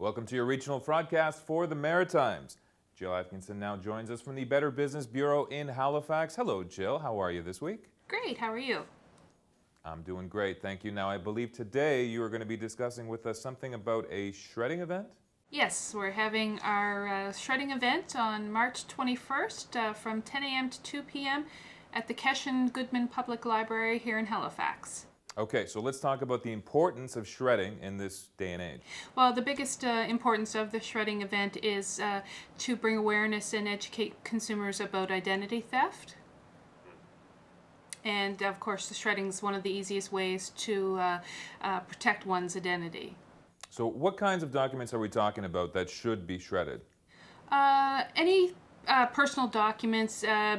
Welcome to your regional broadcast for the Maritimes. Jill Atkinson now joins us from the Better Business Bureau in Halifax. Hello, Jill. How are you this week? Great, how are you? I'm doing great, thank you. Now, I believe today you are going to be discussing with us something about a shredding event? Yes, we're having our uh, shredding event on March 21st uh, from 10 a.m. to 2 p.m. at the Keshen Goodman Public Library here in Halifax. Okay, so let's talk about the importance of shredding in this day and age. Well, the biggest uh, importance of the shredding event is uh, to bring awareness and educate consumers about identity theft. And of course, the shredding is one of the easiest ways to uh, uh, protect one's identity. So, what kinds of documents are we talking about that should be shredded? Uh, any uh, personal documents, uh,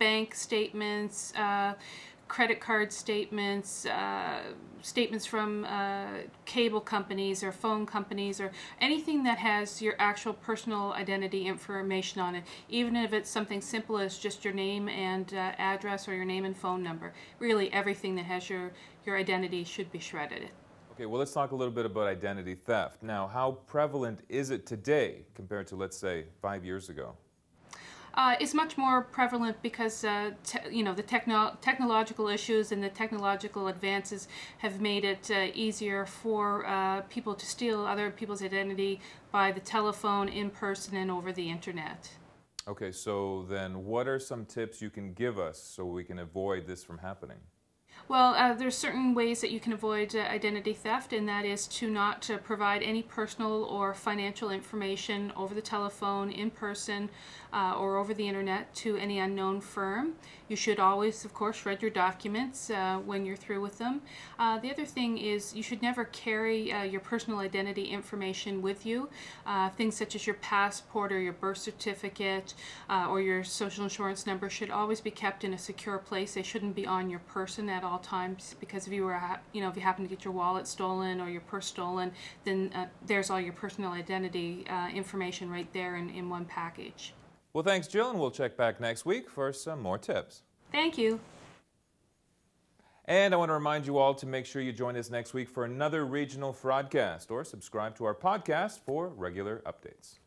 bank statements, uh, credit card statements, uh, statements from uh, cable companies or phone companies, or anything that has your actual personal identity information on it, even if it's something simple as just your name and uh, address or your name and phone number. Really, everything that has your, your identity should be shredded. Okay, well, let's talk a little bit about identity theft. Now, how prevalent is it today compared to, let's say, five years ago? Uh, is much more prevalent because uh, te- you know the techno- technological issues and the technological advances have made it uh, easier for uh, people to steal other people's identity by the telephone, in person, and over the internet. Okay, so then what are some tips you can give us so we can avoid this from happening? Well, uh, there's certain ways that you can avoid uh, identity theft, and that is to not uh, provide any personal or financial information over the telephone, in person, uh, or over the internet to any unknown firm. You should always, of course, read your documents uh, when you're through with them. Uh, the other thing is you should never carry your personal identity information with you. things such as your passport or your birth certificate or your social insurance number should always be kept in a secure place. They shouldn't be on your person at all times because if you were you know if you happen to get your wallet stolen or your purse stolen then uh, there's all your personal identity uh, information right there in, in one package. Well thanks jill and we'll check back next week for some more tips. Thank you. And I want to remind you all to make sure you join us next week for another regional broadcast or subscribe to our podcast for regular updates.